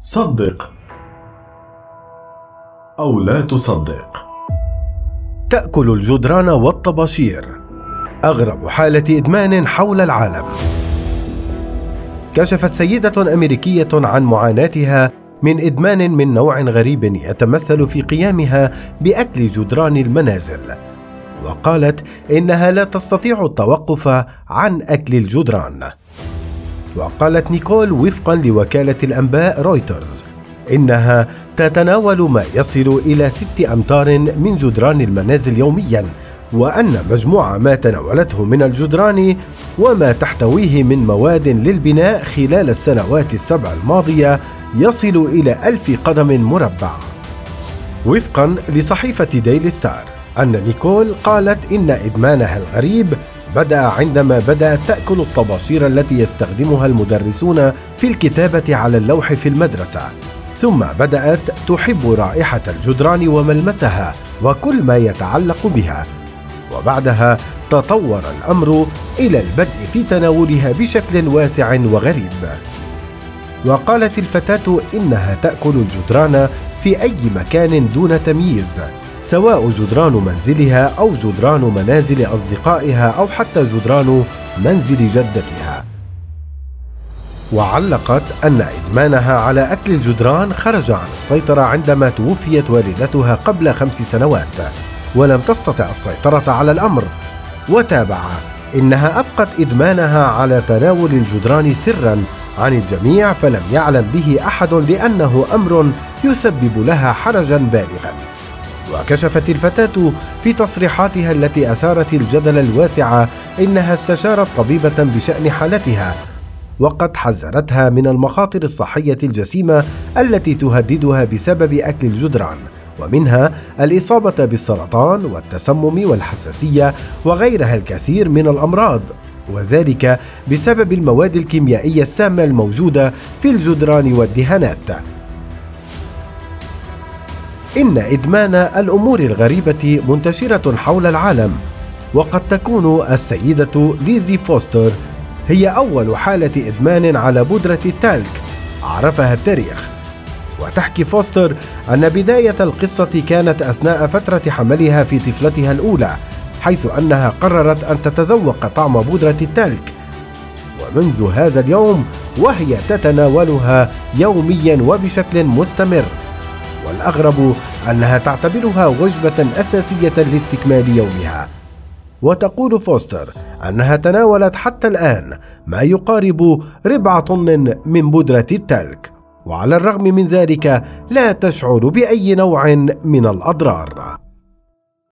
صدق أو لا تصدق. تأكل الجدران والطباشير. أغرب حالة إدمان حول العالم. كشفت سيدة أمريكية عن معاناتها من إدمان من نوع غريب يتمثل في قيامها بأكل جدران المنازل وقالت إنها لا تستطيع التوقف عن أكل الجدران. وقالت نيكول وفقا لوكالة الأنباء رويترز إنها تتناول ما يصل إلى ست أمتار من جدران المنازل يومياً وأن مجموع ما تناولته من الجدران وما تحتويه من مواد للبناء خلال السنوات السبع الماضية يصل إلى ألف قدم مربع. وفقا لصحيفة ديلي ستار أن نيكول قالت إن إدمانها الغريب بدأ عندما بدأت تأكل الطباشير التي يستخدمها المدرسون في الكتابة على اللوح في المدرسة. ثم بدأت تحب رائحة الجدران وملمسها وكل ما يتعلق بها. وبعدها تطور الأمر إلى البدء في تناولها بشكل واسع وغريب. وقالت الفتاة إنها تأكل الجدران في أي مكان دون تمييز. سواء جدران منزلها أو جدران منازل أصدقائها أو حتى جدران منزل جدتها. وعلقت أن إدمانها على أكل الجدران خرج عن السيطرة عندما توفيت والدتها قبل خمس سنوات ولم تستطع السيطرة على الأمر وتابع إنها أبقت إدمانها على تناول الجدران سرا عن الجميع فلم يعلم به أحد لأنه أمر يسبب لها حرجا بالغا. وكشفت الفتاة في تصريحاتها التي أثارت الجدل الواسع إنها استشارت طبيبة بشأن حالتها وقد حذرتها من المخاطر الصحية الجسيمة التي تهددها بسبب أكل الجدران ومنها الإصابة بالسرطان والتسمم والحساسية وغيرها الكثير من الأمراض وذلك بسبب المواد الكيميائية السامة الموجودة في الجدران والدهانات. إن إدمان الأمور الغريبة منتشرة حول العالم وقد تكون السيدة ليزي فوستر هي أول حالة إدمان على بودرة التلك عرفها التاريخ. وتحكي فوستر أن بداية القصة كانت أثناء فترة حملها في طفلتها الأولى حيث أنها قررت أن تتذوق طعم بودرة التلك ومنذ هذا اليوم وهي تتناولها يوميا وبشكل مستمر. والأغرب أنها تعتبرها وجبة أساسية لاستكمال يومها. وتقول فوستر أنها تناولت حتى الآن ما يقارب ربع طن من بودرة التلك. وعلى الرغم من ذلك لا تشعر بأي نوع من الأضرار.